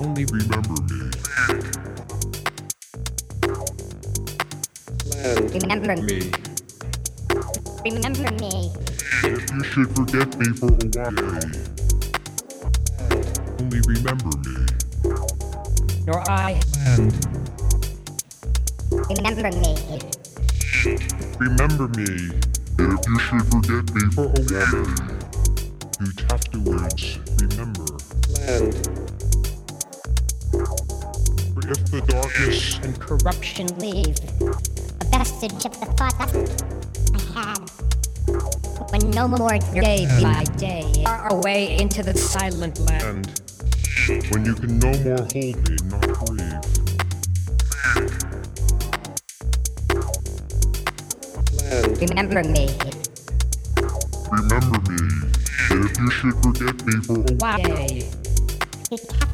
Only remember me. Remember me. Me. Remember me. If you should forget me for a while, only remember me. Nor I land. Remember me. Remember me. If you should forget me for a while, you'd afterwards remember. For if the darkness and corruption Leave a vestige of the thought that I had. When no more day by day are away into the silent land. and when you can no more hold me, not grieve. remember me. Remember me. If you should forget me for a while,